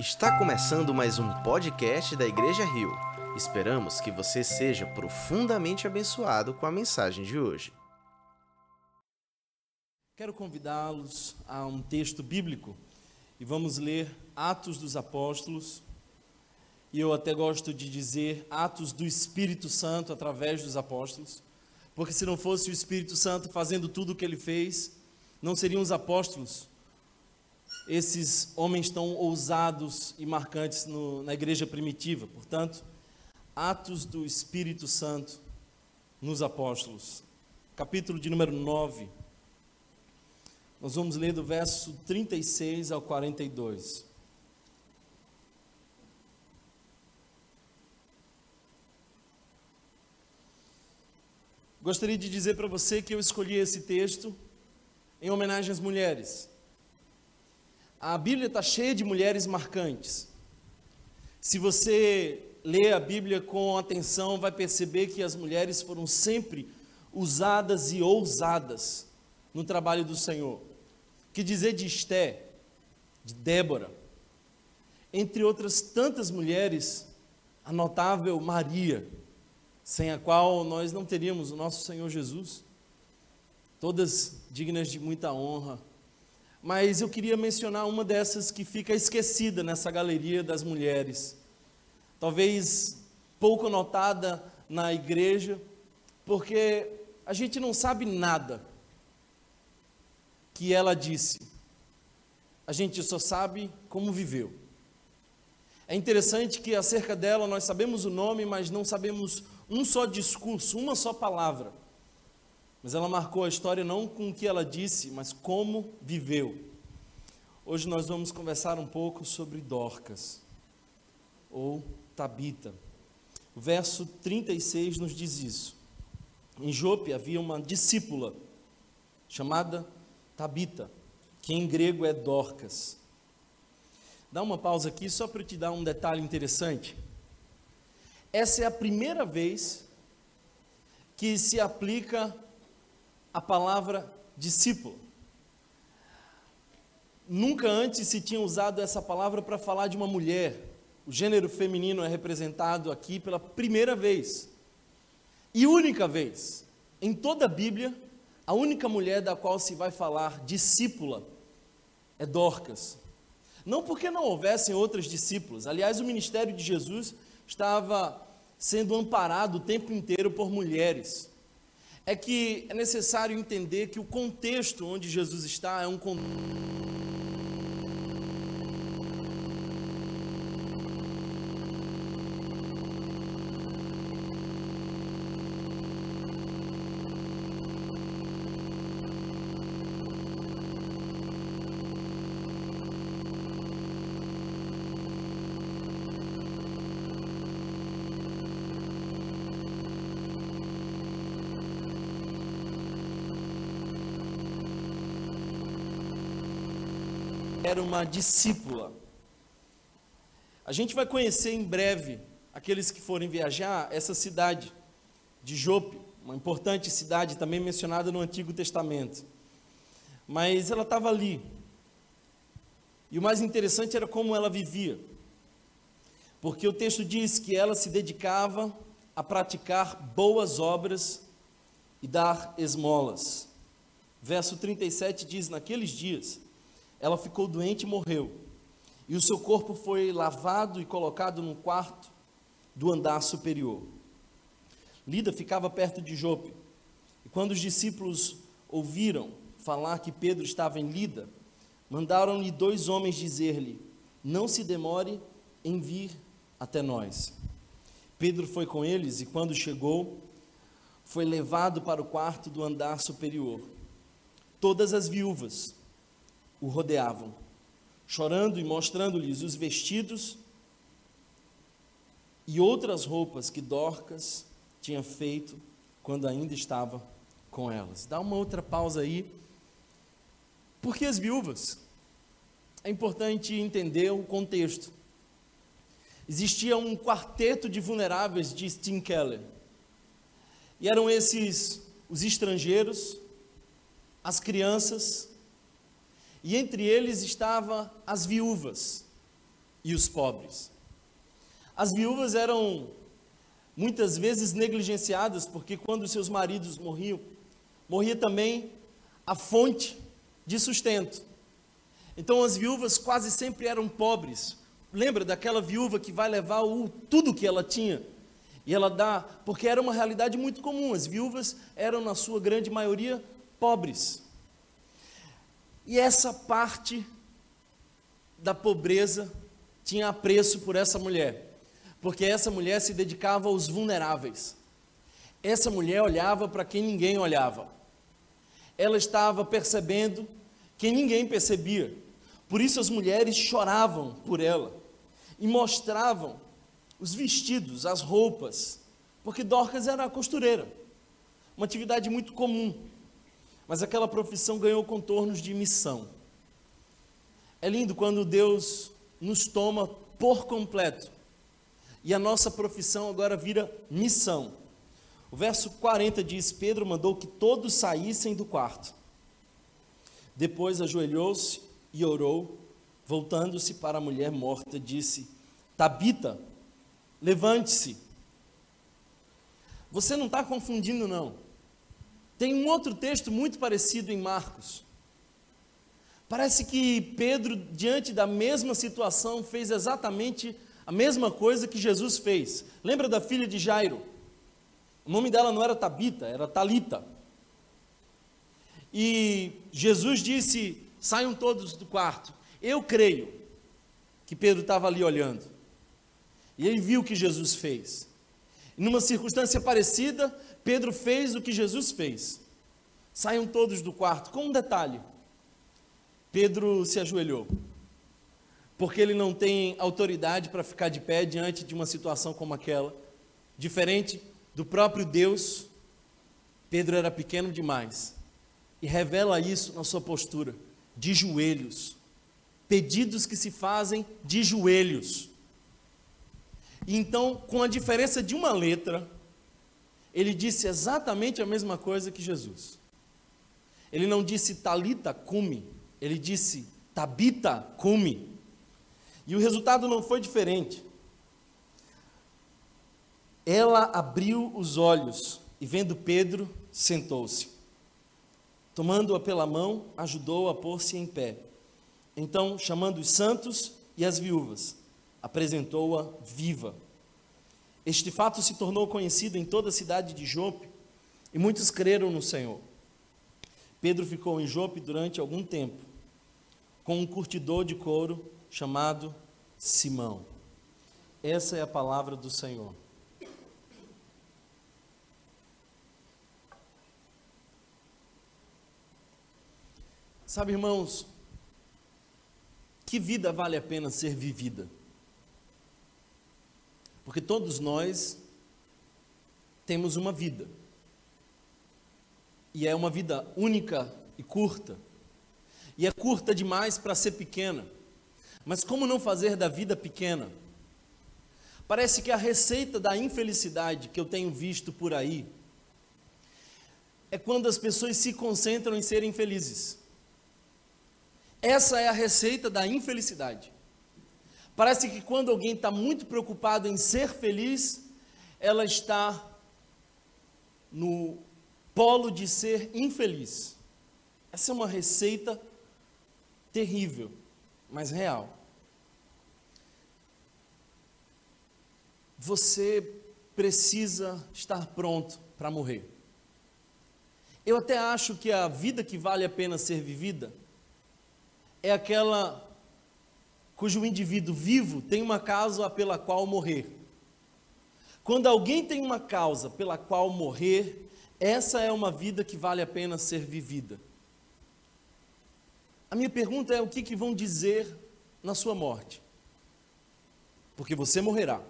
Está começando mais um podcast da Igreja Rio. Esperamos que você seja profundamente abençoado com a mensagem de hoje. Quero convidá-los a um texto bíblico e vamos ler Atos dos Apóstolos. E eu até gosto de dizer Atos do Espírito Santo através dos apóstolos, porque se não fosse o Espírito Santo fazendo tudo o que ele fez, não seriam os apóstolos, esses homens tão ousados e marcantes no, na igreja primitiva. Portanto, atos do Espírito Santo nos apóstolos. Capítulo de número 9. Nós vamos ler do verso 36 ao 42. Gostaria de dizer para você que eu escolhi esse texto em homenagem às mulheres. A Bíblia está cheia de mulheres marcantes. Se você lê a Bíblia com atenção, vai perceber que as mulheres foram sempre usadas e ousadas no trabalho do Senhor. Que dizer de Esté, de Débora, entre outras tantas mulheres, a notável Maria, sem a qual nós não teríamos o nosso Senhor Jesus, todas dignas de muita honra mas eu queria mencionar uma dessas que fica esquecida nessa galeria das mulheres. Talvez pouco notada na igreja, porque a gente não sabe nada que ela disse. A gente só sabe como viveu. É interessante que acerca dela nós sabemos o nome, mas não sabemos um só discurso, uma só palavra. Mas ela marcou a história não com o que ela disse, mas como viveu. Hoje nós vamos conversar um pouco sobre Dorcas, ou Tabita. O verso 36 nos diz isso. Em Jope havia uma discípula chamada Tabita, que em grego é Dorcas. Dá uma pausa aqui só para te dar um detalhe interessante. Essa é a primeira vez que se aplica a palavra discípulo. Nunca antes se tinha usado essa palavra para falar de uma mulher. O gênero feminino é representado aqui pela primeira vez e única vez em toda a Bíblia. A única mulher da qual se vai falar discípula é Dorcas. Não porque não houvessem outras discípulas. Aliás, o ministério de Jesus estava sendo amparado o tempo inteiro por mulheres é que é necessário entender que o contexto onde Jesus está é um contexto era uma discípula. A gente vai conhecer em breve, aqueles que forem viajar, essa cidade de Jope, uma importante cidade também mencionada no Antigo Testamento. Mas ela estava ali. E o mais interessante era como ela vivia. Porque o texto diz que ela se dedicava a praticar boas obras e dar esmolas. Verso 37 diz: Naqueles dias, ela ficou doente e morreu. E o seu corpo foi lavado e colocado num quarto do andar superior. Lida ficava perto de Jope. E quando os discípulos ouviram falar que Pedro estava em Lida, mandaram-lhe dois homens dizer-lhe: Não se demore em vir até nós. Pedro foi com eles e, quando chegou, foi levado para o quarto do andar superior. Todas as viúvas o rodeavam, chorando e mostrando-lhes os vestidos e outras roupas que Dorcas tinha feito quando ainda estava com elas. Dá uma outra pausa aí. Por que as viúvas? É importante entender o contexto. Existia um quarteto de vulneráveis de Tim Keller. E eram esses os estrangeiros, as crianças e entre eles estavam as viúvas. e os pobres. As viúvas eram muitas vezes negligenciadas, porque quando seus maridos morriam, morria também a fonte de sustento. Então as viúvas quase sempre eram pobres. Lembra daquela viúva que vai levar o, tudo que ela tinha? E ela dá, porque era uma realidade muito comum, as viúvas eram, na sua grande maioria, pobres. E essa parte da pobreza tinha apreço por essa mulher, porque essa mulher se dedicava aos vulneráveis. Essa mulher olhava para quem ninguém olhava. Ela estava percebendo que ninguém percebia. Por isso as mulheres choravam por ela e mostravam os vestidos, as roupas, porque Dorcas era a costureira, uma atividade muito comum. Mas aquela profissão ganhou contornos de missão. É lindo quando Deus nos toma por completo. E a nossa profissão agora vira missão. O verso 40 diz: Pedro mandou que todos saíssem do quarto. Depois ajoelhou-se e orou, voltando-se para a mulher morta, disse: Tabita, levante-se. Você não está confundindo, não. Tem um outro texto muito parecido em Marcos. Parece que Pedro, diante da mesma situação, fez exatamente a mesma coisa que Jesus fez. Lembra da filha de Jairo? O nome dela não era Tabita, era Talita. E Jesus disse: saiam todos do quarto. Eu creio que Pedro estava ali olhando. E ele viu o que Jesus fez. Numa circunstância parecida, Pedro fez o que Jesus fez. Saiam todos do quarto, com um detalhe. Pedro se ajoelhou, porque ele não tem autoridade para ficar de pé diante de uma situação como aquela. Diferente do próprio Deus, Pedro era pequeno demais e revela isso na sua postura, de joelhos. Pedidos que se fazem de joelhos. Então, com a diferença de uma letra, ele disse exatamente a mesma coisa que Jesus. Ele não disse talita cumi, ele disse tabita cumi. E o resultado não foi diferente. Ela abriu os olhos e, vendo Pedro, sentou-se. Tomando-a pela mão, ajudou-a a pôr-se em pé. Então, chamando os santos e as viúvas, apresentou-a viva. Este fato se tornou conhecido em toda a cidade de Jope e muitos creram no Senhor. Pedro ficou em Jope durante algum tempo, com um curtidor de couro chamado Simão. Essa é a palavra do Senhor. Sabe, irmãos, que vida vale a pena ser vivida? Porque todos nós temos uma vida. E é uma vida única e curta. E é curta demais para ser pequena. Mas como não fazer da vida pequena? Parece que a receita da infelicidade que eu tenho visto por aí é quando as pessoas se concentram em serem felizes. Essa é a receita da infelicidade. Parece que quando alguém está muito preocupado em ser feliz, ela está no polo de ser infeliz. Essa é uma receita terrível, mas real. Você precisa estar pronto para morrer. Eu até acho que a vida que vale a pena ser vivida é aquela cujo indivíduo vivo tem uma causa pela qual morrer. Quando alguém tem uma causa pela qual morrer, essa é uma vida que vale a pena ser vivida. A minha pergunta é: o que, que vão dizer na sua morte? Porque você morrerá.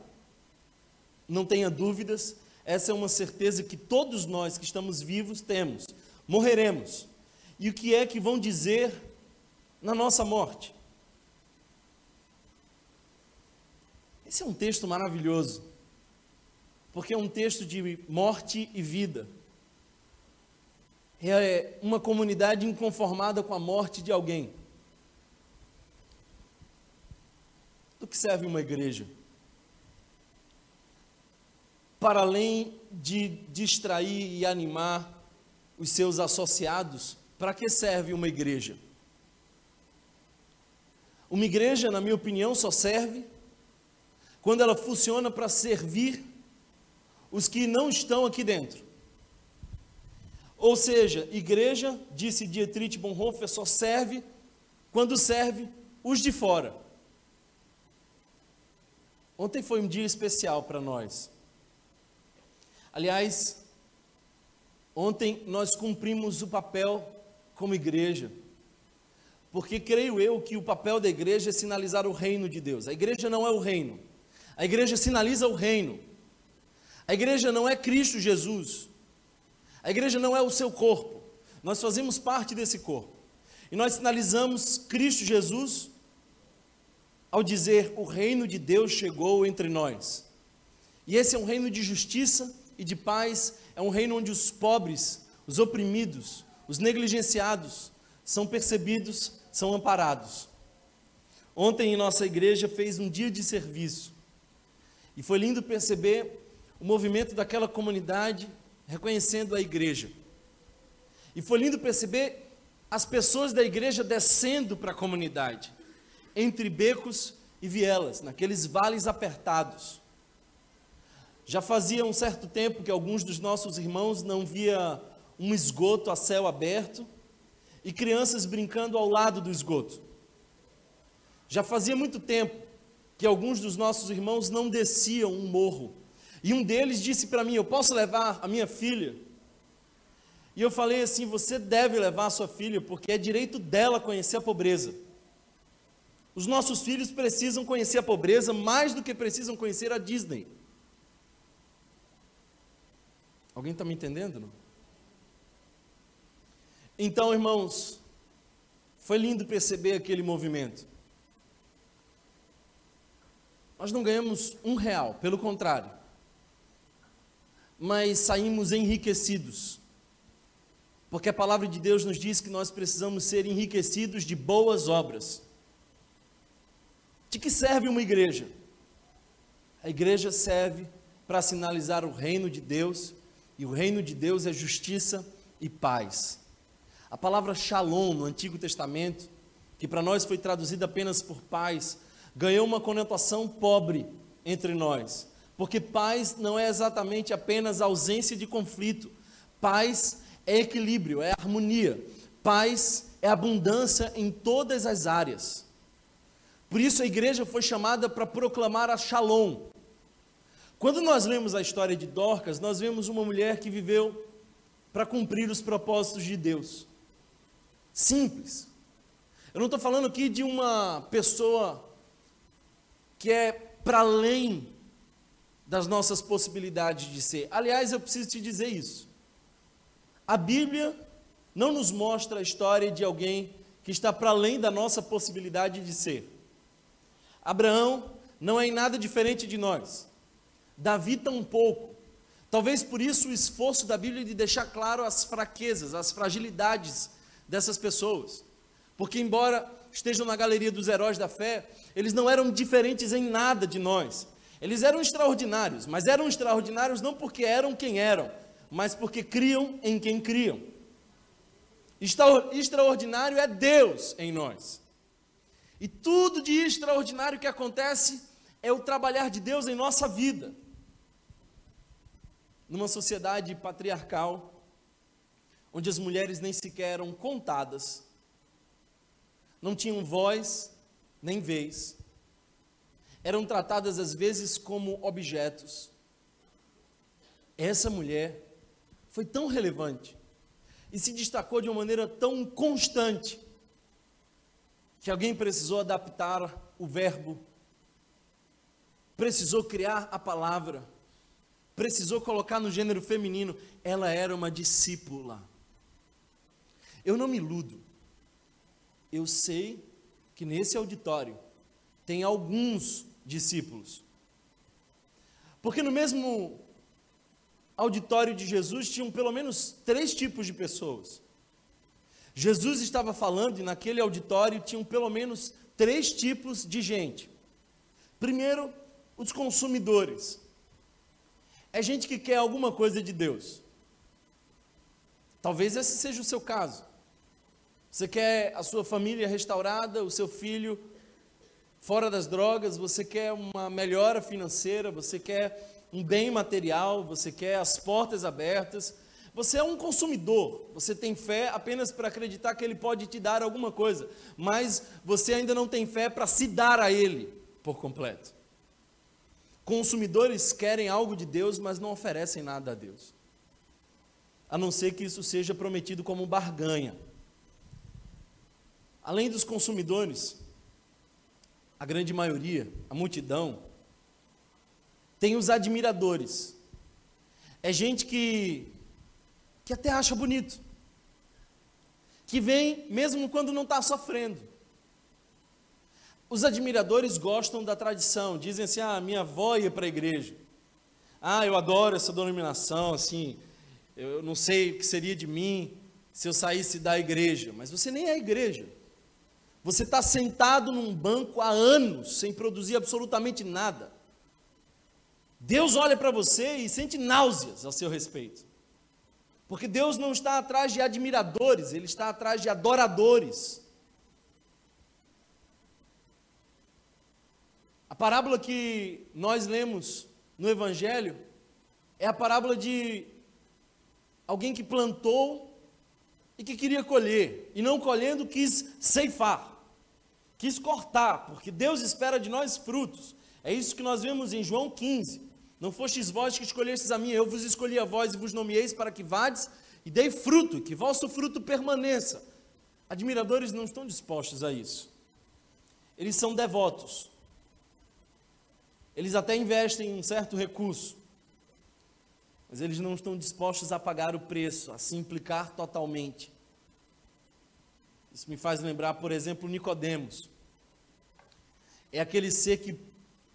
Não tenha dúvidas, essa é uma certeza que todos nós que estamos vivos temos. Morreremos. E o que é que vão dizer na nossa morte? Esse é um texto maravilhoso, porque é um texto de morte e vida. É uma comunidade inconformada com a morte de alguém. do que serve uma igreja? Para além de distrair e animar os seus associados, para que serve uma igreja? Uma igreja, na minha opinião, só serve quando ela funciona para servir os que não estão aqui dentro. Ou seja, igreja, disse Dietrich Bonhoeffer, só serve quando serve os de fora. Ontem foi um dia especial para nós. Aliás, ontem nós cumprimos o papel como igreja. Porque creio eu que o papel da igreja é sinalizar o reino de Deus. A igreja não é o reino. A igreja sinaliza o reino. A igreja não é Cristo Jesus. A igreja não é o seu corpo. Nós fazemos parte desse corpo. E nós sinalizamos Cristo Jesus ao dizer: o reino de Deus chegou entre nós. E esse é um reino de justiça e de paz, é um reino onde os pobres, os oprimidos, os negligenciados são percebidos, são amparados. Ontem em nossa igreja fez um dia de serviço. E foi lindo perceber o movimento daquela comunidade reconhecendo a igreja. E foi lindo perceber as pessoas da igreja descendo para a comunidade, entre becos e vielas, naqueles vales apertados. Já fazia um certo tempo que alguns dos nossos irmãos não via um esgoto a céu aberto e crianças brincando ao lado do esgoto. Já fazia muito tempo que alguns dos nossos irmãos não desciam um morro e um deles disse para mim: Eu posso levar a minha filha? E eu falei assim: Você deve levar a sua filha, porque é direito dela conhecer a pobreza. Os nossos filhos precisam conhecer a pobreza mais do que precisam conhecer a Disney. Alguém está me entendendo? Não? Então, irmãos, foi lindo perceber aquele movimento. Nós não ganhamos um real, pelo contrário mas saímos enriquecidos. Porque a palavra de Deus nos diz que nós precisamos ser enriquecidos de boas obras. De que serve uma igreja? A igreja serve para sinalizar o reino de Deus, e o reino de Deus é justiça e paz. A palavra shalom no Antigo Testamento, que para nós foi traduzida apenas por paz, ganhou uma conotação pobre entre nós. Porque paz não é exatamente apenas ausência de conflito. Paz é equilíbrio, é harmonia. Paz é abundância em todas as áreas. Por isso a igreja foi chamada para proclamar a Shalom. Quando nós lemos a história de Dorcas, nós vemos uma mulher que viveu para cumprir os propósitos de Deus. Simples. Eu não estou falando aqui de uma pessoa que é para além das nossas possibilidades de ser. Aliás, eu preciso te dizer isso. A Bíblia não nos mostra a história de alguém que está para além da nossa possibilidade de ser. Abraão não é em nada diferente de nós. Davi tampouco. Talvez por isso o esforço da Bíblia de deixar claro as fraquezas, as fragilidades dessas pessoas. Porque, embora estejam na galeria dos heróis da fé, eles não eram diferentes em nada de nós. Eles eram extraordinários, mas eram extraordinários não porque eram quem eram, mas porque criam em quem criam. Extraordinário é Deus em nós. E tudo de extraordinário que acontece é o trabalhar de Deus em nossa vida. Numa sociedade patriarcal, onde as mulheres nem sequer eram contadas, não tinham voz nem vez, eram tratadas às vezes como objetos. Essa mulher foi tão relevante e se destacou de uma maneira tão constante que alguém precisou adaptar o verbo, precisou criar a palavra, precisou colocar no gênero feminino. Ela era uma discípula. Eu não me iludo. Eu sei que nesse auditório tem alguns discípulos. Porque no mesmo auditório de Jesus tinham pelo menos três tipos de pessoas. Jesus estava falando e naquele auditório tinham pelo menos três tipos de gente. Primeiro, os consumidores. É gente que quer alguma coisa de Deus. Talvez esse seja o seu caso. Você quer a sua família restaurada, o seu filho fora das drogas, você quer uma melhora financeira, você quer um bem material, você quer as portas abertas. Você é um consumidor, você tem fé apenas para acreditar que ele pode te dar alguma coisa, mas você ainda não tem fé para se dar a ele por completo. Consumidores querem algo de Deus, mas não oferecem nada a Deus. A não ser que isso seja prometido como barganha. Além dos consumidores, a grande maioria, a multidão, tem os admiradores. É gente que, que até acha bonito. Que vem mesmo quando não está sofrendo. Os admiradores gostam da tradição, dizem assim: ah, minha avó ia para a igreja. Ah, eu adoro essa denominação, assim, eu não sei o que seria de mim se eu saísse da igreja. Mas você nem é igreja. Você está sentado num banco há anos, sem produzir absolutamente nada. Deus olha para você e sente náuseas a seu respeito. Porque Deus não está atrás de admiradores, Ele está atrás de adoradores. A parábola que nós lemos no Evangelho é a parábola de alguém que plantou e que queria colher, e não colhendo quis ceifar, quis cortar, porque Deus espera de nós frutos. É isso que nós vemos em João 15. Não fostes vós que escolhestes a mim, eu vos escolhi a vós e vos nomeeis para que vades e dei fruto, que vosso fruto permaneça. Admiradores não estão dispostos a isso. Eles são devotos. Eles até investem um certo recurso, mas eles não estão dispostos a pagar o preço, a se implicar totalmente. Isso me faz lembrar, por exemplo, Nicodemos. É aquele ser que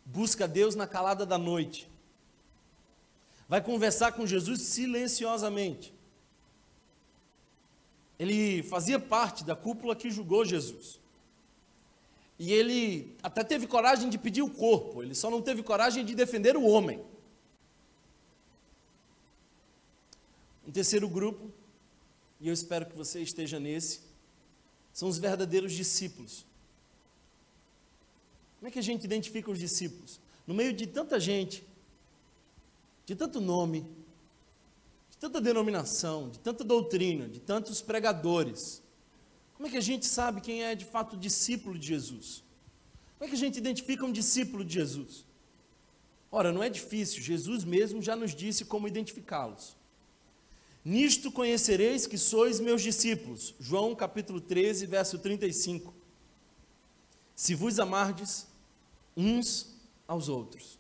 busca Deus na calada da noite. Vai conversar com Jesus silenciosamente. Ele fazia parte da cúpula que julgou Jesus. E ele até teve coragem de pedir o corpo, ele só não teve coragem de defender o homem. Um terceiro grupo, e eu espero que você esteja nesse, são os verdadeiros discípulos. Como é que a gente identifica os discípulos? No meio de tanta gente, de tanto nome, de tanta denominação, de tanta doutrina, de tantos pregadores, como é que a gente sabe quem é de fato discípulo de Jesus? Como é que a gente identifica um discípulo de Jesus? Ora, não é difícil, Jesus mesmo já nos disse como identificá-los. Nisto conhecereis que sois meus discípulos. João capítulo 13, verso 35. Se vos amardes uns aos outros.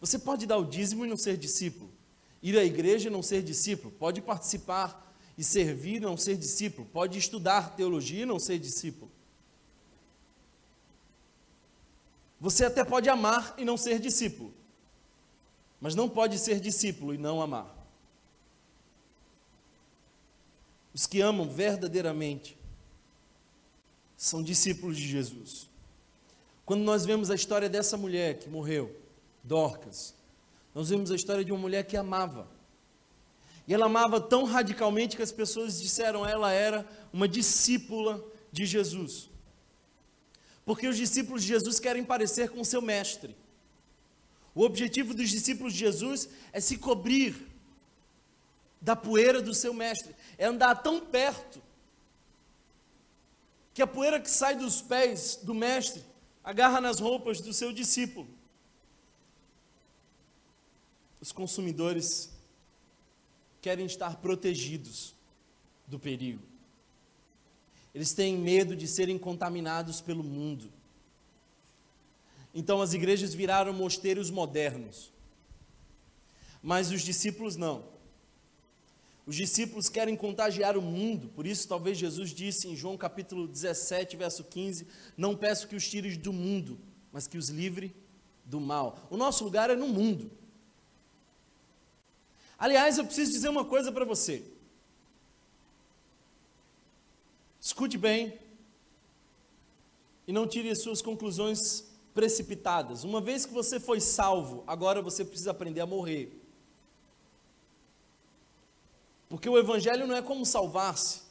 Você pode dar o dízimo e não ser discípulo. Ir à igreja e não ser discípulo. Pode participar e servir não ser discípulo, pode estudar teologia e não ser discípulo. Você até pode amar e não ser discípulo, mas não pode ser discípulo e não amar. Os que amam verdadeiramente são discípulos de Jesus. Quando nós vemos a história dessa mulher que morreu, Dorcas, nós vemos a história de uma mulher que amava. E ela amava tão radicalmente que as pessoas disseram ela era uma discípula de Jesus. Porque os discípulos de Jesus querem parecer com o seu mestre. O objetivo dos discípulos de Jesus é se cobrir da poeira do seu mestre, é andar tão perto que a poeira que sai dos pés do mestre agarra nas roupas do seu discípulo. Os consumidores querem estar protegidos do perigo. Eles têm medo de serem contaminados pelo mundo. Então as igrejas viraram mosteiros modernos. Mas os discípulos não. Os discípulos querem contagiar o mundo, por isso talvez Jesus disse em João capítulo 17, verso 15: Não peço que os tires do mundo, mas que os livre do mal. O nosso lugar é no mundo. Aliás, eu preciso dizer uma coisa para você. Escute bem e não tire as suas conclusões precipitadas. Uma vez que você foi salvo, agora você precisa aprender a morrer. Porque o Evangelho não é como salvar-se,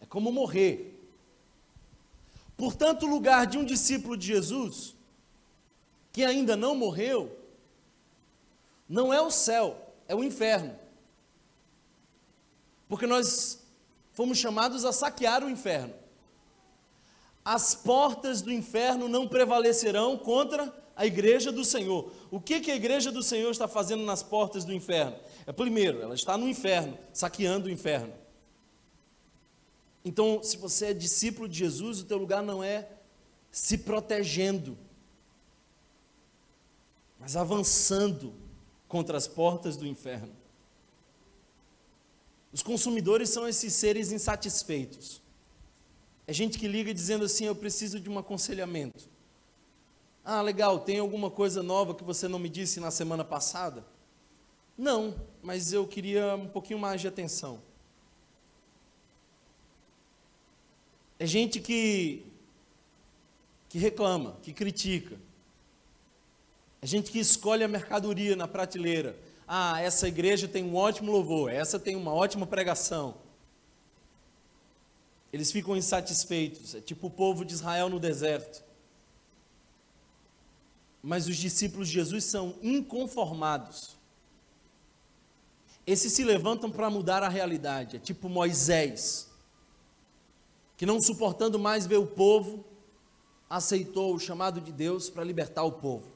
é como morrer. Portanto, o lugar de um discípulo de Jesus, que ainda não morreu, não é o céu, é o inferno. Porque nós fomos chamados a saquear o inferno. As portas do inferno não prevalecerão contra a igreja do Senhor. O que, que a igreja do Senhor está fazendo nas portas do inferno? É primeiro, ela está no inferno, saqueando o inferno. Então, se você é discípulo de Jesus, o teu lugar não é se protegendo, mas avançando contra as portas do inferno. Os consumidores são esses seres insatisfeitos. É gente que liga dizendo assim: Eu preciso de um aconselhamento. Ah, legal, tem alguma coisa nova que você não me disse na semana passada? Não, mas eu queria um pouquinho mais de atenção. É gente que que reclama, que critica. É gente que escolhe a mercadoria na prateleira. Ah, essa igreja tem um ótimo louvor, essa tem uma ótima pregação. Eles ficam insatisfeitos, é tipo o povo de Israel no deserto. Mas os discípulos de Jesus são inconformados. Esses se levantam para mudar a realidade, é tipo Moisés, que não suportando mais ver o povo, aceitou o chamado de Deus para libertar o povo.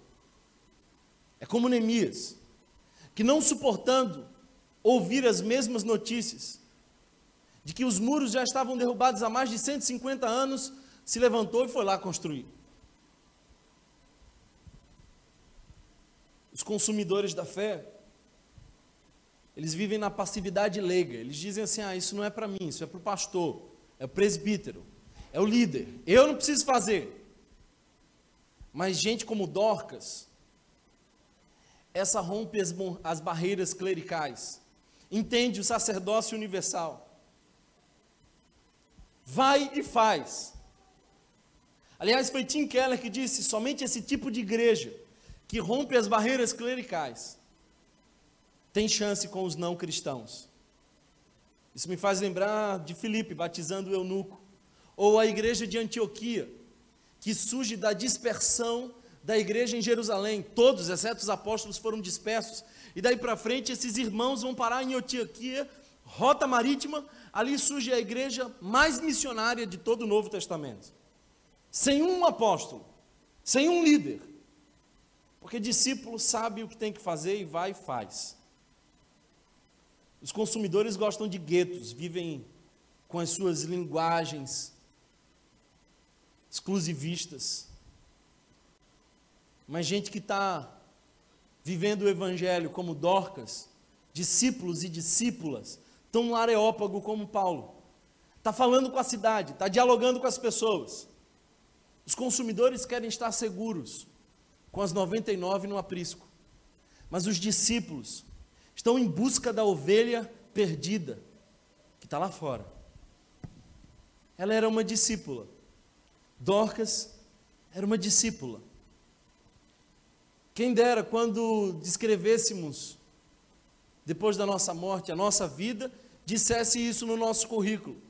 É como Neemias, que não suportando ouvir as mesmas notícias, de que os muros já estavam derrubados há mais de 150 anos, se levantou e foi lá construir. Os consumidores da fé, eles vivem na passividade leiga. Eles dizem assim: ah, isso não é para mim, isso é para o pastor, é o presbítero, é o líder. Eu não preciso fazer. Mas gente como Dorcas, essa rompe as, as barreiras clericais, entende o sacerdócio universal, vai e faz. Aliás, foi Tim Keller que disse: somente esse tipo de igreja que rompe as barreiras clericais tem chance com os não cristãos. Isso me faz lembrar de Filipe batizando o eunuco, ou a igreja de Antioquia, que surge da dispersão da igreja em Jerusalém. Todos, exceto os apóstolos, foram dispersos. E daí para frente, esses irmãos vão parar em Antioquia, rota marítima. Ali surge a igreja mais missionária de todo o Novo Testamento. Sem um apóstolo, sem um líder. Porque discípulo sabe o que tem que fazer e vai e faz. Os consumidores gostam de guetos, vivem com as suas linguagens exclusivistas mas gente que está vivendo o Evangelho como Dorcas, discípulos e discípulas, no areópago como Paulo. Está falando com a cidade, está dialogando com as pessoas. Os consumidores querem estar seguros com as 99 no aprisco. Mas os discípulos estão em busca da ovelha perdida, que está lá fora. Ela era uma discípula. Dorcas era uma discípula. Quem dera quando descrevêssemos, depois da nossa morte, a nossa vida, dissesse isso no nosso currículo.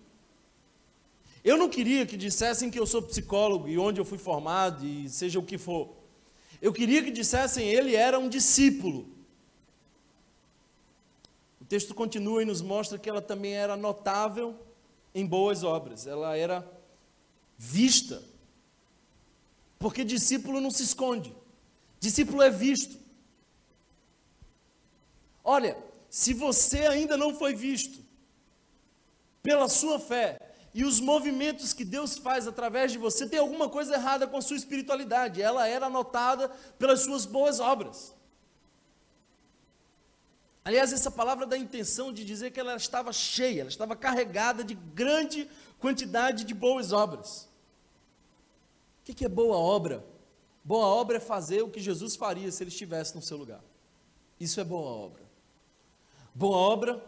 Eu não queria que dissessem que eu sou psicólogo e onde eu fui formado e seja o que for. Eu queria que dissessem ele era um discípulo. Texto continua e nos mostra que ela também era notável em boas obras. Ela era vista. Porque discípulo não se esconde. Discípulo é visto. Olha, se você ainda não foi visto pela sua fé e os movimentos que Deus faz através de você, tem alguma coisa errada com a sua espiritualidade. Ela era anotada pelas suas boas obras. Aliás, essa palavra dá a intenção de dizer que ela estava cheia, ela estava carregada de grande quantidade de boas obras. O que é boa obra? Boa obra é fazer o que Jesus faria se ele estivesse no seu lugar. Isso é boa obra. Boa obra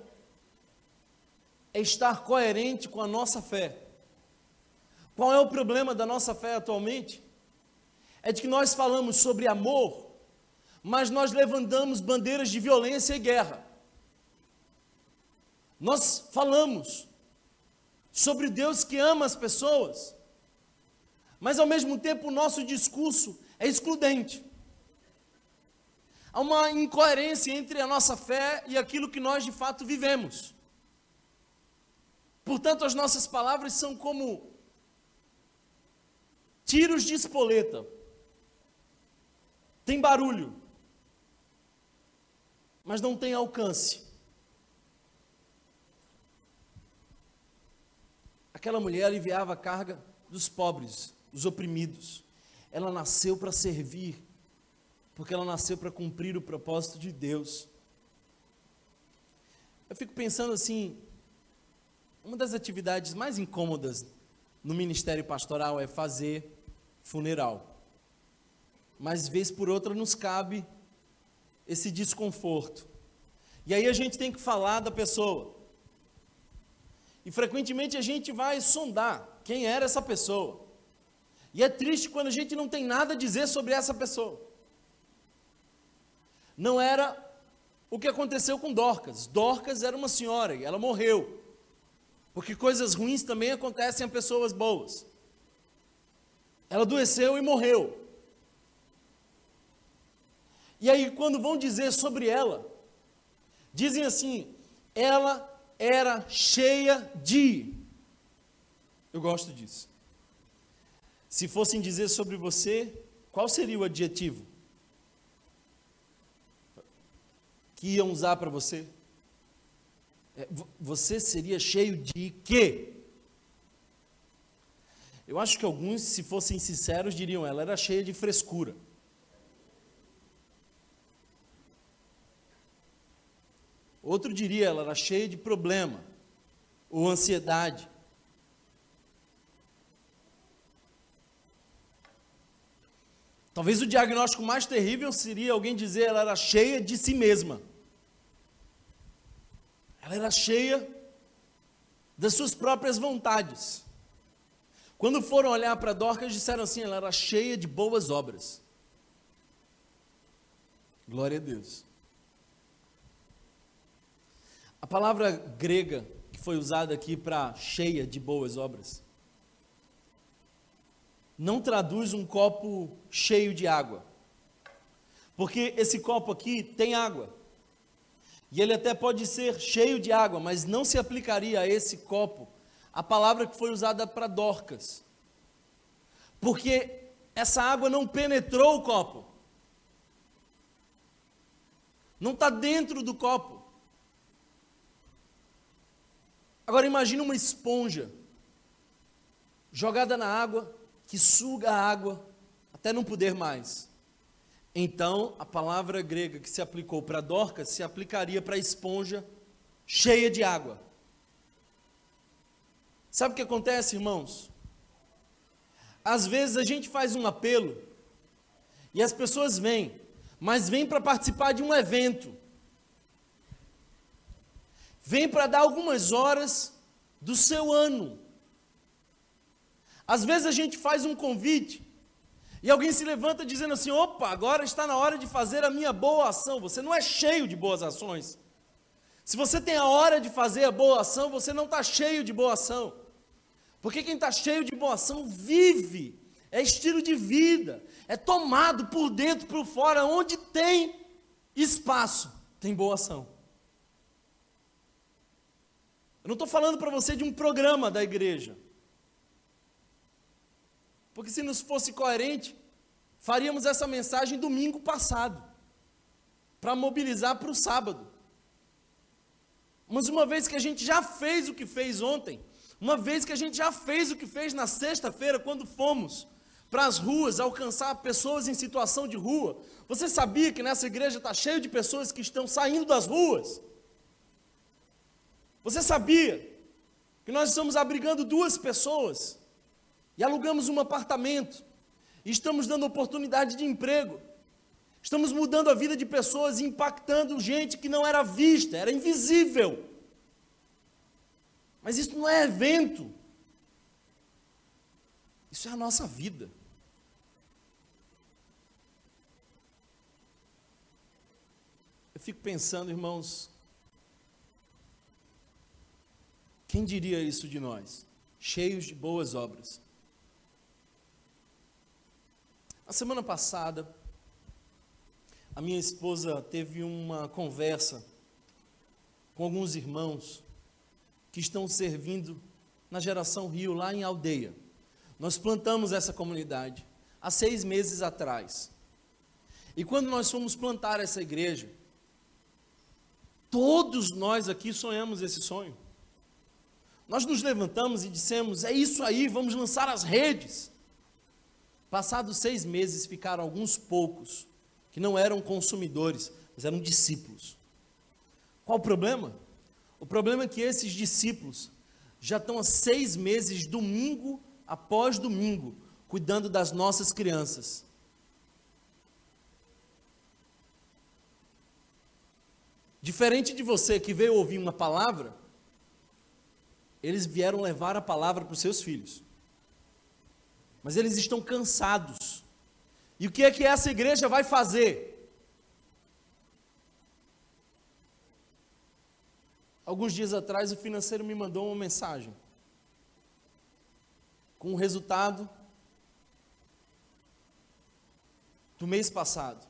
é estar coerente com a nossa fé. Qual é o problema da nossa fé atualmente? é de que nós falamos sobre amor, mas nós levantamos bandeiras de violência e guerra. Nós falamos sobre Deus que ama as pessoas, mas ao mesmo tempo o nosso discurso é excludente. Há uma incoerência entre a nossa fé e aquilo que nós de fato vivemos. Portanto, as nossas palavras são como tiros de espoleta. Tem barulho, mas não tem alcance. Aquela mulher aliviava a carga dos pobres, dos oprimidos. Ela nasceu para servir, porque ela nasceu para cumprir o propósito de Deus. Eu fico pensando assim, uma das atividades mais incômodas no ministério pastoral é fazer funeral. Mas vez por outra nos cabe esse desconforto. E aí a gente tem que falar da pessoa. E frequentemente a gente vai sondar quem era essa pessoa. E é triste quando a gente não tem nada a dizer sobre essa pessoa. Não era o que aconteceu com Dorcas. Dorcas era uma senhora e ela morreu. Porque coisas ruins também acontecem a pessoas boas. Ela adoeceu e morreu. E aí, quando vão dizer sobre ela, dizem assim: ela era cheia de. Eu gosto disso. Se fossem dizer sobre você, qual seria o adjetivo que iam usar para você? É, você seria cheio de quê? Eu acho que alguns, se fossem sinceros, diriam: ela era cheia de frescura. Outro diria, ela era cheia de problema ou ansiedade. Talvez o diagnóstico mais terrível seria alguém dizer ela era cheia de si mesma. Ela era cheia das suas próprias vontades. Quando foram olhar para Dorcas, disseram assim: ela era cheia de boas obras. Glória a Deus. A palavra grega que foi usada aqui para cheia de boas obras não traduz um copo cheio de água. Porque esse copo aqui tem água. E ele até pode ser cheio de água, mas não se aplicaria a esse copo a palavra que foi usada para Dorcas. Porque essa água não penetrou o copo. Não está dentro do copo. Agora imagine uma esponja jogada na água que suga a água até não poder mais. Então, a palavra grega que se aplicou para Dorcas se aplicaria para a esponja cheia de água. Sabe o que acontece, irmãos? Às vezes a gente faz um apelo e as pessoas vêm, mas vêm para participar de um evento vem para dar algumas horas do seu ano. Às vezes a gente faz um convite e alguém se levanta dizendo assim: opa, agora está na hora de fazer a minha boa ação. Você não é cheio de boas ações. Se você tem a hora de fazer a boa ação, você não está cheio de boa ação. Porque quem está cheio de boa ação vive, é estilo de vida, é tomado por dentro, por fora, onde tem espaço, tem boa ação. Eu não estou falando para você de um programa da igreja. Porque se nos fosse coerente, faríamos essa mensagem domingo passado, para mobilizar para o sábado. Mas uma vez que a gente já fez o que fez ontem, uma vez que a gente já fez o que fez na sexta-feira, quando fomos para as ruas alcançar pessoas em situação de rua, você sabia que nessa igreja está cheio de pessoas que estão saindo das ruas? Você sabia que nós estamos abrigando duas pessoas e alugamos um apartamento, e estamos dando oportunidade de emprego, estamos mudando a vida de pessoas, impactando gente que não era vista, era invisível. Mas isso não é evento, isso é a nossa vida. Eu fico pensando, irmãos, quem diria isso de nós? Cheios de boas obras. A semana passada, a minha esposa teve uma conversa com alguns irmãos que estão servindo na geração Rio, lá em aldeia. Nós plantamos essa comunidade há seis meses atrás. E quando nós fomos plantar essa igreja, todos nós aqui sonhamos esse sonho. Nós nos levantamos e dissemos: é isso aí, vamos lançar as redes. Passados seis meses, ficaram alguns poucos que não eram consumidores, mas eram discípulos. Qual o problema? O problema é que esses discípulos já estão há seis meses, domingo após domingo, cuidando das nossas crianças. Diferente de você que veio ouvir uma palavra, eles vieram levar a palavra para os seus filhos. Mas eles estão cansados. E o que é que essa igreja vai fazer? Alguns dias atrás o financeiro me mandou uma mensagem com o resultado do mês passado.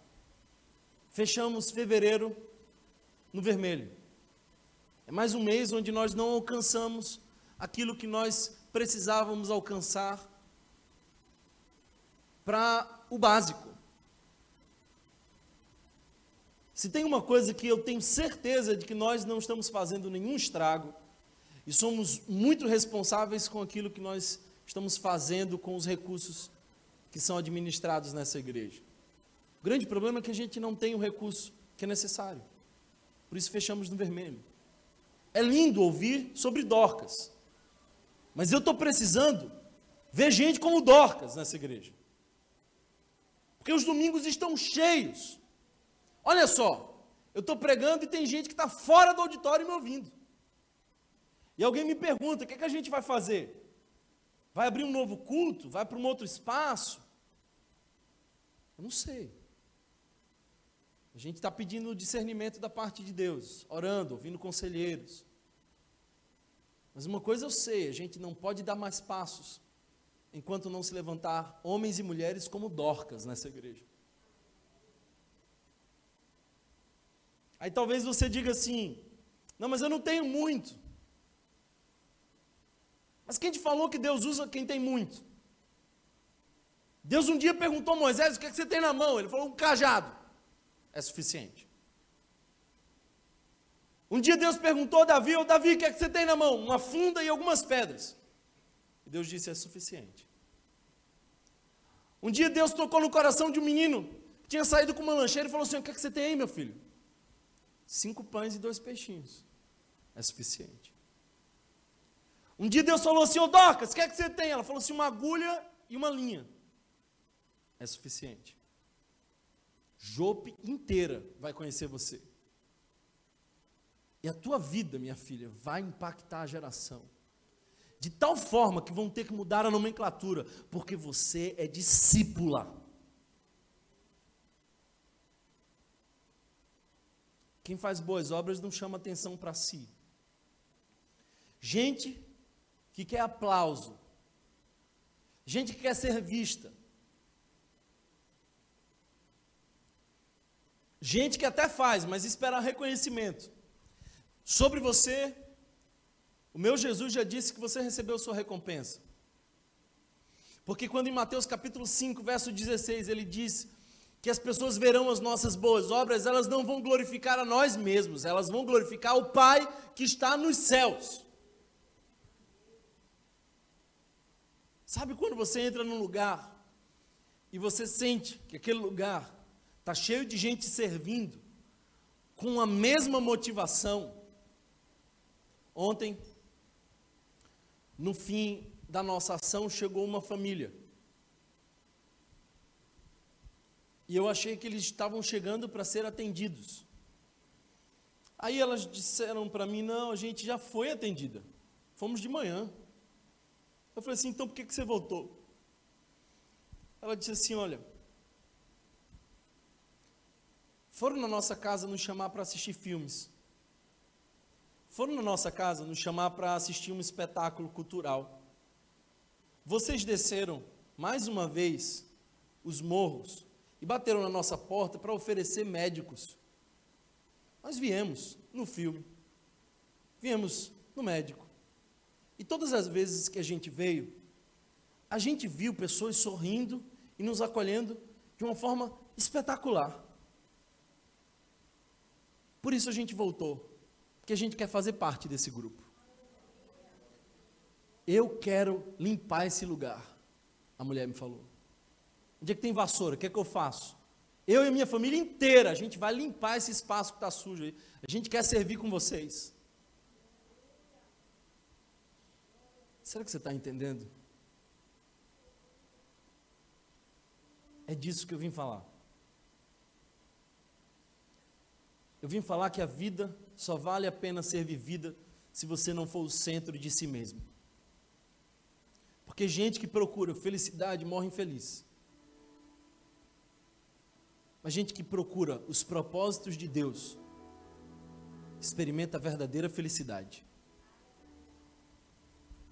Fechamos fevereiro no vermelho. É mais um mês onde nós não alcançamos aquilo que nós precisávamos alcançar para o básico. Se tem uma coisa que eu tenho certeza de que nós não estamos fazendo nenhum estrago e somos muito responsáveis com aquilo que nós estamos fazendo com os recursos que são administrados nessa igreja. O grande problema é que a gente não tem o recurso que é necessário. Por isso fechamos no vermelho. É lindo ouvir sobre Dorcas. Mas eu estou precisando ver gente como Dorcas nessa igreja. Porque os domingos estão cheios. Olha só, eu estou pregando e tem gente que está fora do auditório me ouvindo. E alguém me pergunta: o que, é que a gente vai fazer? Vai abrir um novo culto? Vai para um outro espaço? Eu não sei. A gente está pedindo discernimento da parte de Deus, orando, ouvindo conselheiros. Mas uma coisa eu sei: a gente não pode dar mais passos enquanto não se levantar homens e mulheres como Dorcas nessa igreja. Aí talvez você diga assim: não, mas eu não tenho muito. Mas quem te falou que Deus usa quem tem muito? Deus um dia perguntou a Moisés: o que, é que você tem na mão? Ele falou: um cajado é suficiente. Um dia Deus perguntou a Davi, ô Davi, o que é que você tem na mão? Uma funda e algumas pedras. E Deus disse, é suficiente. Um dia Deus tocou no coração de um menino que tinha saído com uma lancheira e falou assim: O que é que você tem aí, meu filho? Cinco pães e dois peixinhos. É suficiente. Um dia Deus falou assim: Ô Dorcas, o que é que você tem? Ela falou assim: Uma agulha e uma linha. É suficiente. Jope inteira vai conhecer você. E a tua vida, minha filha, vai impactar a geração. De tal forma que vão ter que mudar a nomenclatura, porque você é discípula. Quem faz boas obras não chama atenção para si. Gente que quer aplauso, gente que quer ser vista, Gente que até faz, mas espera reconhecimento. Sobre você, o meu Jesus já disse que você recebeu sua recompensa. Porque quando em Mateus capítulo 5, verso 16, ele diz que as pessoas verão as nossas boas obras, elas não vão glorificar a nós mesmos, elas vão glorificar o Pai que está nos céus. Sabe quando você entra num lugar e você sente que aquele lugar Está cheio de gente servindo com a mesma motivação. Ontem, no fim da nossa ação, chegou uma família. E eu achei que eles estavam chegando para ser atendidos. Aí elas disseram para mim: não, a gente já foi atendida. Fomos de manhã. Eu falei assim: então por que, que você voltou? Ela disse assim: olha, foram na nossa casa nos chamar para assistir filmes. Foram na nossa casa nos chamar para assistir um espetáculo cultural. Vocês desceram mais uma vez os morros e bateram na nossa porta para oferecer médicos. Nós viemos no filme, viemos no médico. E todas as vezes que a gente veio, a gente viu pessoas sorrindo e nos acolhendo de uma forma espetacular. Por isso a gente voltou, porque a gente quer fazer parte desse grupo. Eu quero limpar esse lugar, a mulher me falou. Onde é que tem vassoura? O que é que eu faço? Eu e minha família inteira, a gente vai limpar esse espaço que está sujo aí. A gente quer servir com vocês. Será que você está entendendo? É disso que eu vim falar. Eu vim falar que a vida só vale a pena ser vivida se você não for o centro de si mesmo. Porque gente que procura felicidade morre infeliz. Mas gente que procura os propósitos de Deus experimenta a verdadeira felicidade.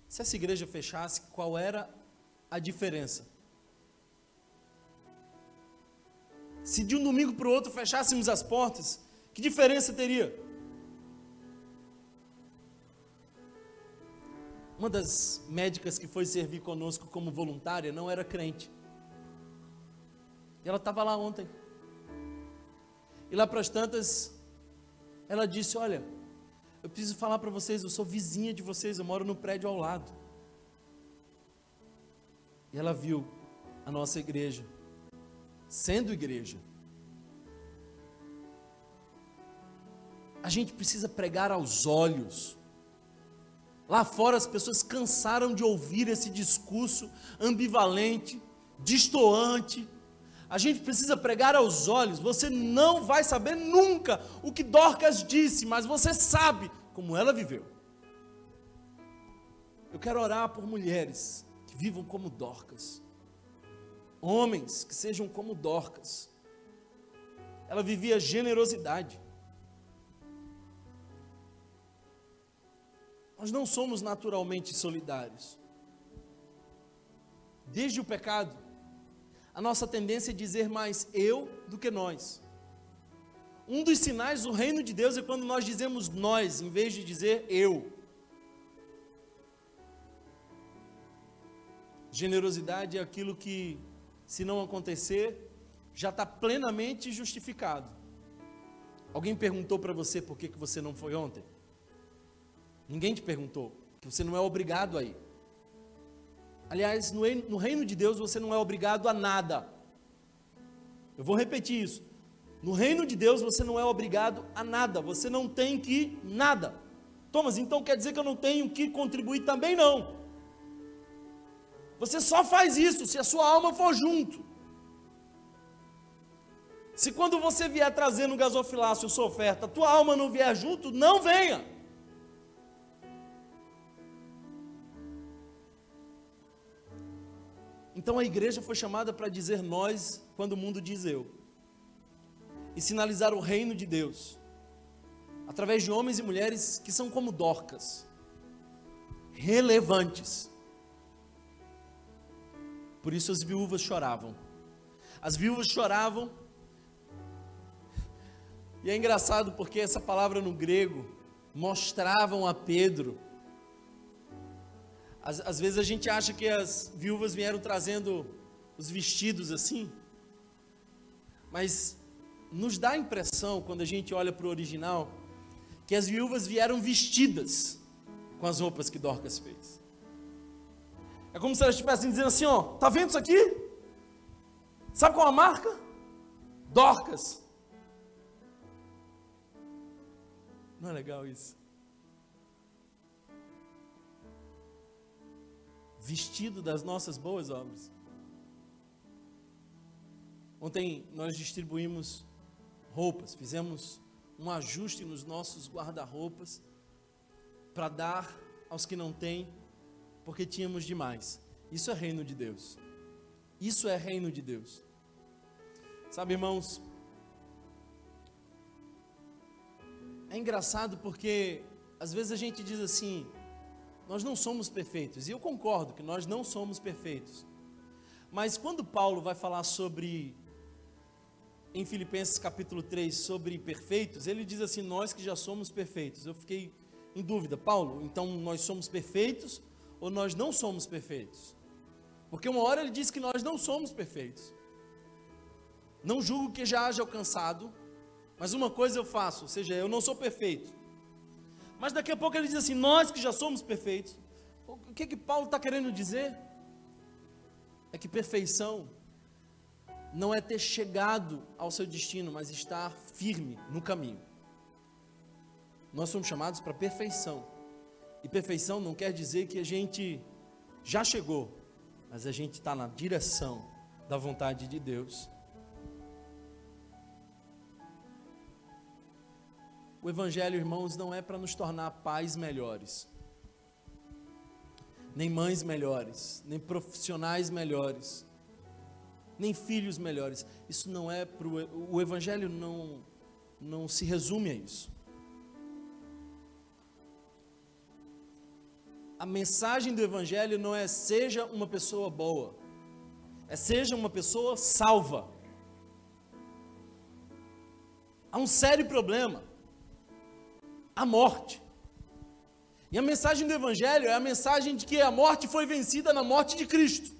Se essa igreja fechasse, qual era a diferença? Se de um domingo para o outro fechássemos as portas, que diferença teria? Uma das médicas que foi servir conosco como voluntária não era crente. E ela estava lá ontem. E lá para as tantas, ela disse: Olha, eu preciso falar para vocês, eu sou vizinha de vocês, eu moro no prédio ao lado. E ela viu a nossa igreja, sendo igreja. A gente precisa pregar aos olhos. Lá fora as pessoas cansaram de ouvir esse discurso ambivalente, distoante, a gente precisa pregar aos olhos. Você não vai saber nunca o que Dorcas disse, mas você sabe como ela viveu. Eu quero orar por mulheres que vivam como Dorcas, homens que sejam como Dorcas. Ela vivia generosidade. Nós não somos naturalmente solidários. Desde o pecado, a nossa tendência é dizer mais eu do que nós. Um dos sinais do reino de Deus é quando nós dizemos nós, em vez de dizer eu. Generosidade é aquilo que, se não acontecer, já está plenamente justificado. Alguém perguntou para você por que, que você não foi ontem? Ninguém te perguntou, que você não é obrigado a ir. Aliás, no, no reino de Deus você não é obrigado a nada. Eu vou repetir isso. No reino de Deus você não é obrigado a nada, você não tem que nada. Thomas, então quer dizer que eu não tenho que contribuir também não. Você só faz isso se a sua alma for junto. Se quando você vier trazendo gasofilácio sua oferta, tua alma não vier junto, não venha. Então a igreja foi chamada para dizer nós quando o mundo diz eu. E sinalizar o reino de Deus. Através de homens e mulheres que são como dorcas. Relevantes. Por isso as viúvas choravam. As viúvas choravam. E é engraçado porque essa palavra no grego mostravam a Pedro às, às vezes a gente acha que as viúvas vieram trazendo os vestidos assim, mas nos dá a impressão, quando a gente olha para o original, que as viúvas vieram vestidas com as roupas que Dorcas fez. É como se elas estivessem dizendo assim: ó, tá vendo isso aqui? Sabe qual é a marca? Dorcas. Não é legal isso? Vestido das nossas boas obras. Ontem nós distribuímos roupas, fizemos um ajuste nos nossos guarda-roupas para dar aos que não têm, porque tínhamos demais. Isso é reino de Deus. Isso é reino de Deus. Sabe, irmãos, É engraçado porque às vezes a gente diz assim: nós não somos perfeitos, e eu concordo que nós não somos perfeitos. Mas quando Paulo vai falar sobre, em Filipenses capítulo 3, sobre perfeitos, ele diz assim: Nós que já somos perfeitos. Eu fiquei em dúvida, Paulo, então nós somos perfeitos ou nós não somos perfeitos? Porque uma hora ele diz que nós não somos perfeitos. Não julgo que já haja alcançado, mas uma coisa eu faço, ou seja, eu não sou perfeito. Mas daqui a pouco ele diz assim: Nós que já somos perfeitos. O que que Paulo está querendo dizer? é que perfeição não é ter chegado ao seu destino, mas estar firme no caminho. Nós somos chamados para perfeição. E perfeição não quer dizer que a gente já chegou, mas a gente está na direção da vontade de Deus. O Evangelho, irmãos, não é para nos tornar pais melhores nem mães melhores, nem profissionais melhores, nem filhos melhores. Isso não é para o evangelho não não se resume a isso. A mensagem do evangelho não é seja uma pessoa boa, é seja uma pessoa salva. Há um sério problema, a morte. E a mensagem do Evangelho é a mensagem de que a morte foi vencida na morte de Cristo.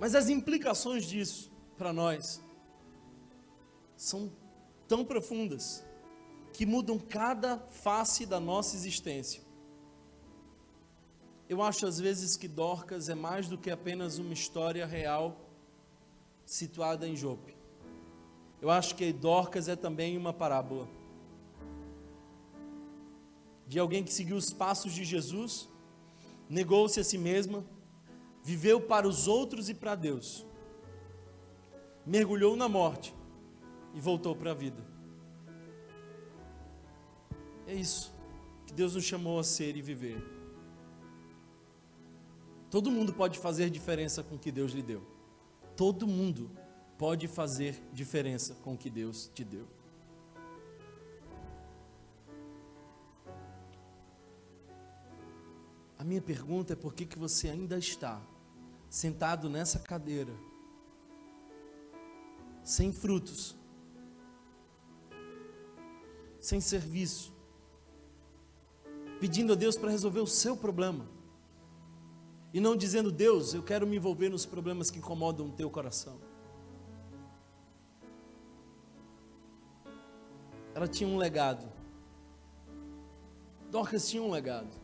Mas as implicações disso para nós são tão profundas que mudam cada face da nossa existência. Eu acho às vezes que Dorcas é mais do que apenas uma história real situada em Jope. Eu acho que Dorcas é também uma parábola de alguém que seguiu os passos de Jesus, negou-se a si mesma, viveu para os outros e para Deus, mergulhou na morte e voltou para a vida. É isso que Deus nos chamou a ser e viver. Todo mundo pode fazer diferença com o que Deus lhe deu. Todo mundo pode fazer diferença com o que Deus te deu. A minha pergunta é por que, que você ainda está sentado nessa cadeira, sem frutos, sem serviço, pedindo a Deus para resolver o seu problema, e não dizendo, Deus, eu quero me envolver nos problemas que incomodam o teu coração. Ela tinha um legado. Dorcas tinha um legado.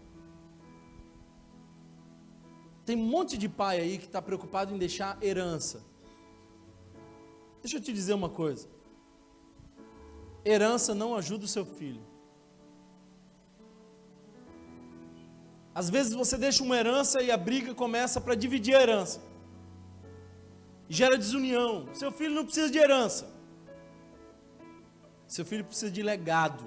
Tem um monte de pai aí que está preocupado em deixar herança. Deixa eu te dizer uma coisa. Herança não ajuda o seu filho. Às vezes você deixa uma herança e a briga começa para dividir a herança. Gera desunião. Seu filho não precisa de herança. Seu filho precisa de legado.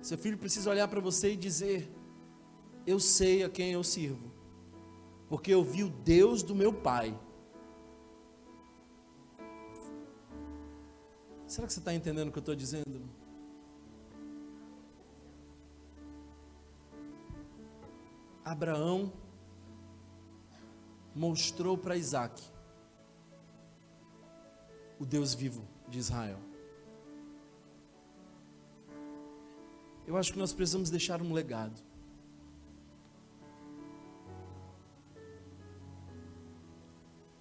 Seu filho precisa olhar para você e dizer: eu sei a quem eu sirvo, porque eu vi o Deus do meu pai. Será que você está entendendo o que eu estou dizendo? Abraão mostrou para Isaac o Deus vivo de Israel. Eu acho que nós precisamos deixar um legado.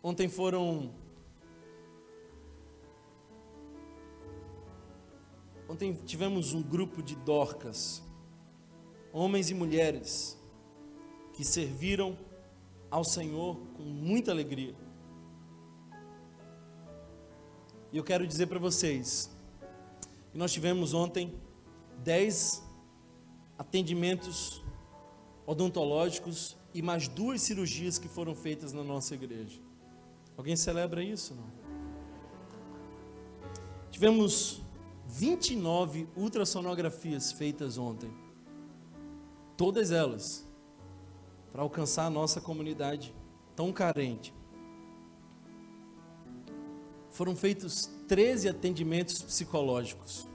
Ontem foram. Ontem tivemos um grupo de dorcas, homens e mulheres, que serviram ao Senhor com muita alegria. E eu quero dizer para vocês que nós tivemos ontem dez atendimentos odontológicos e mais duas cirurgias que foram feitas na nossa igreja. Alguém celebra isso? Não? Tivemos 29 ultrassonografias feitas ontem. Todas elas para alcançar a nossa comunidade tão carente. foram feitos 13 atendimentos psicológicos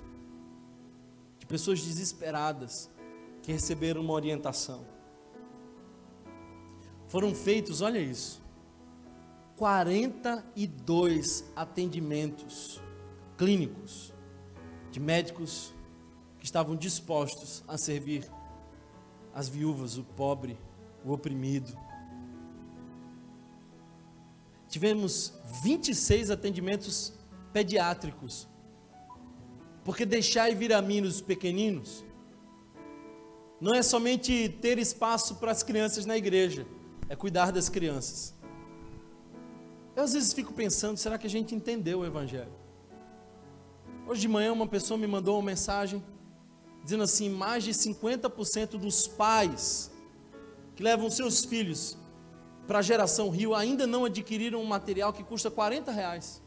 de pessoas desesperadas que receberam uma orientação. Foram feitos, olha isso, 42 atendimentos clínicos de médicos que estavam dispostos a servir as viúvas, o pobre, o oprimido. Tivemos 26 atendimentos pediátricos. Porque deixar e vir a mim os pequeninos não é somente ter espaço para as crianças na igreja, é cuidar das crianças. Eu às vezes fico pensando, será que a gente entendeu o evangelho? Hoje de manhã uma pessoa me mandou uma mensagem dizendo assim: mais de 50% dos pais que levam seus filhos para a geração Rio ainda não adquiriram um material que custa 40 reais.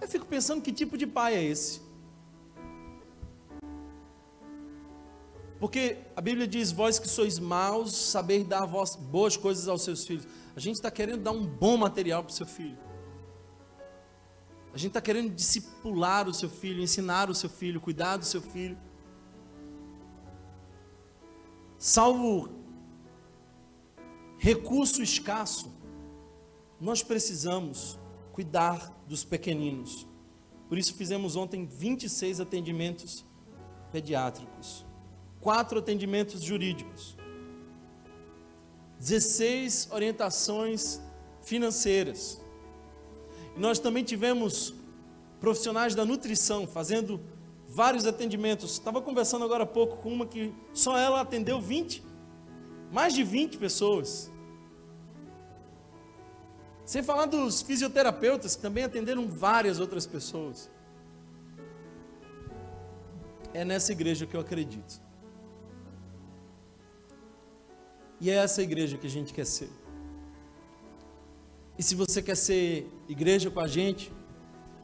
Eu fico pensando que tipo de pai é esse? Porque a Bíblia diz: Vós que sois maus, saber dar boas coisas aos seus filhos. A gente está querendo dar um bom material para o seu filho. A gente está querendo discipular o seu filho, ensinar o seu filho, cuidar do seu filho. Salvo recurso escasso, nós precisamos cuidar dos pequeninos. Por isso fizemos ontem 26 atendimentos pediátricos, quatro atendimentos jurídicos, 16 orientações financeiras. Nós também tivemos profissionais da nutrição fazendo vários atendimentos. Estava conversando agora há pouco com uma que só ela atendeu 20, mais de 20 pessoas. Sem falar dos fisioterapeutas que também atenderam várias outras pessoas. É nessa igreja que eu acredito. E é essa igreja que a gente quer ser. E se você quer ser igreja com a gente,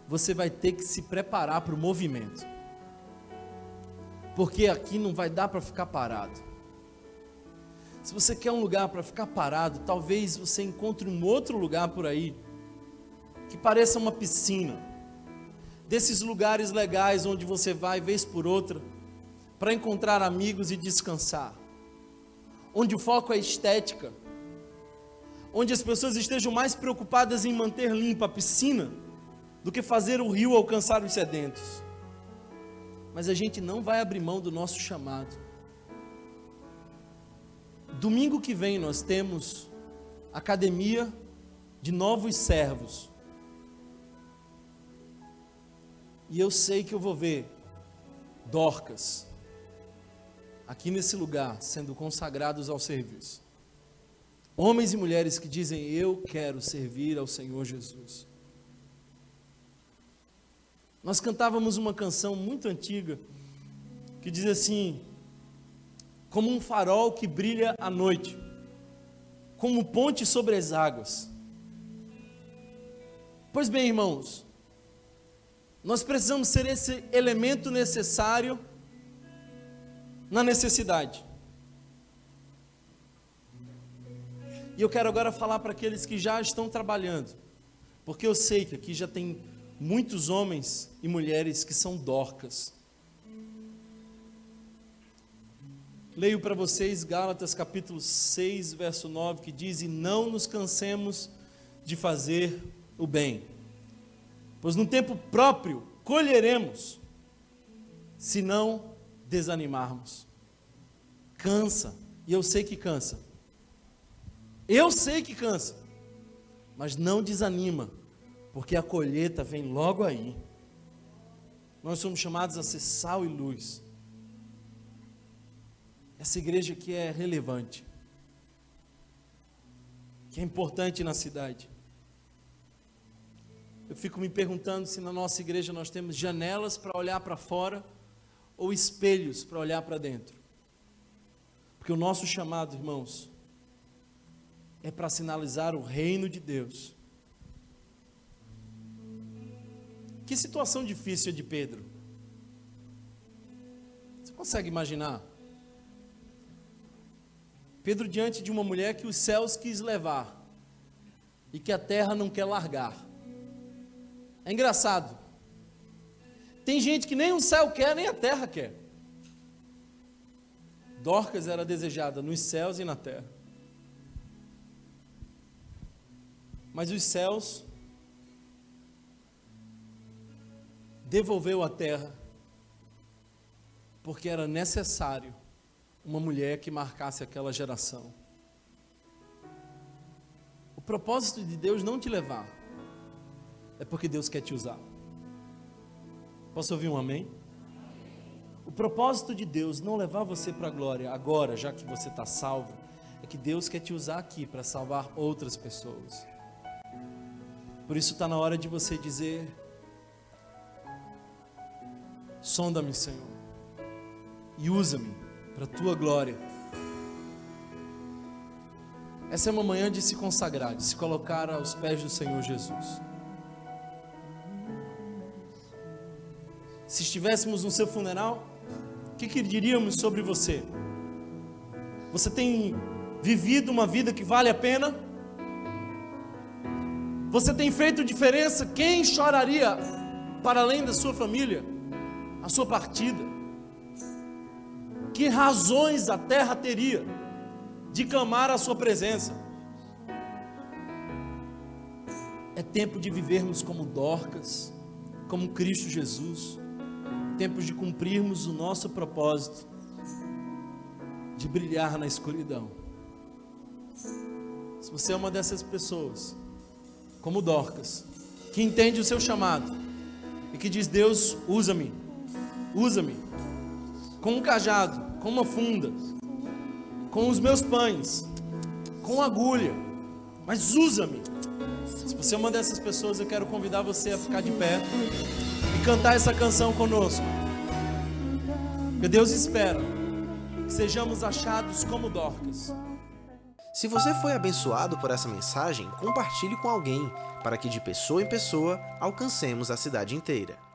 você vai ter que se preparar para o movimento. Porque aqui não vai dar para ficar parado. Se você quer um lugar para ficar parado, talvez você encontre um outro lugar por aí que pareça uma piscina. Desses lugares legais onde você vai vez por outra para encontrar amigos e descansar. Onde o foco é estética. Onde as pessoas estejam mais preocupadas em manter limpa a piscina do que fazer o rio alcançar os sedentos. Mas a gente não vai abrir mão do nosso chamado. Domingo que vem nós temos academia de novos servos. E eu sei que eu vou ver Dorcas aqui nesse lugar sendo consagrados ao serviço. Homens e mulheres que dizem: Eu quero servir ao Senhor Jesus. Nós cantávamos uma canção muito antiga que diz assim: como um farol que brilha à noite, como ponte sobre as águas. Pois bem, irmãos, nós precisamos ser esse elemento necessário na necessidade. E eu quero agora falar para aqueles que já estão trabalhando, porque eu sei que aqui já tem muitos homens e mulheres que são dorcas Leio para vocês Gálatas capítulo 6, verso 9, que diz: E não nos cansemos de fazer o bem, pois no tempo próprio colheremos, se não desanimarmos. Cansa, e eu sei que cansa. Eu sei que cansa, mas não desanima, porque a colheita vem logo aí. Nós somos chamados a ser sal e luz essa igreja que é relevante, que é importante na cidade. Eu fico me perguntando se na nossa igreja nós temos janelas para olhar para fora ou espelhos para olhar para dentro. Porque o nosso chamado, irmãos, é para sinalizar o reino de Deus. Que situação difícil é de Pedro. Você consegue imaginar? Pedro diante de uma mulher que os céus quis levar e que a terra não quer largar. É engraçado. Tem gente que nem o céu quer, nem a terra quer. Dorcas era desejada nos céus e na terra. Mas os céus devolveu a terra porque era necessário uma mulher que marcasse aquela geração. O propósito de Deus não te levar é porque Deus quer te usar. Posso ouvir um amém? O propósito de Deus não levar você para a glória agora, já que você está salvo, é que Deus quer te usar aqui para salvar outras pessoas. Por isso está na hora de você dizer: sonda-me, Senhor, e usa-me para a tua glória. Essa é uma manhã de se consagrar, de se colocar aos pés do Senhor Jesus. Se estivéssemos no seu funeral, o que, que diríamos sobre você? Você tem vivido uma vida que vale a pena? Você tem feito diferença? Quem choraria para além da sua família? A sua partida? Que razões a terra teria de clamar a sua presença? É tempo de vivermos como Dorcas, como Cristo Jesus, tempo de cumprirmos o nosso propósito de brilhar na escuridão. Se você é uma dessas pessoas, como Dorcas, que entende o seu chamado e que diz: Deus, usa-me, usa-me, com um cajado, com uma funda, com os meus pães, com agulha, mas usa-me. Se você é uma dessas pessoas, eu quero convidar você a ficar de pé e cantar essa canção conosco. Porque Deus espera que sejamos achados como Dorcas. Se você foi abençoado por essa mensagem, compartilhe com alguém, para que de pessoa em pessoa alcancemos a cidade inteira.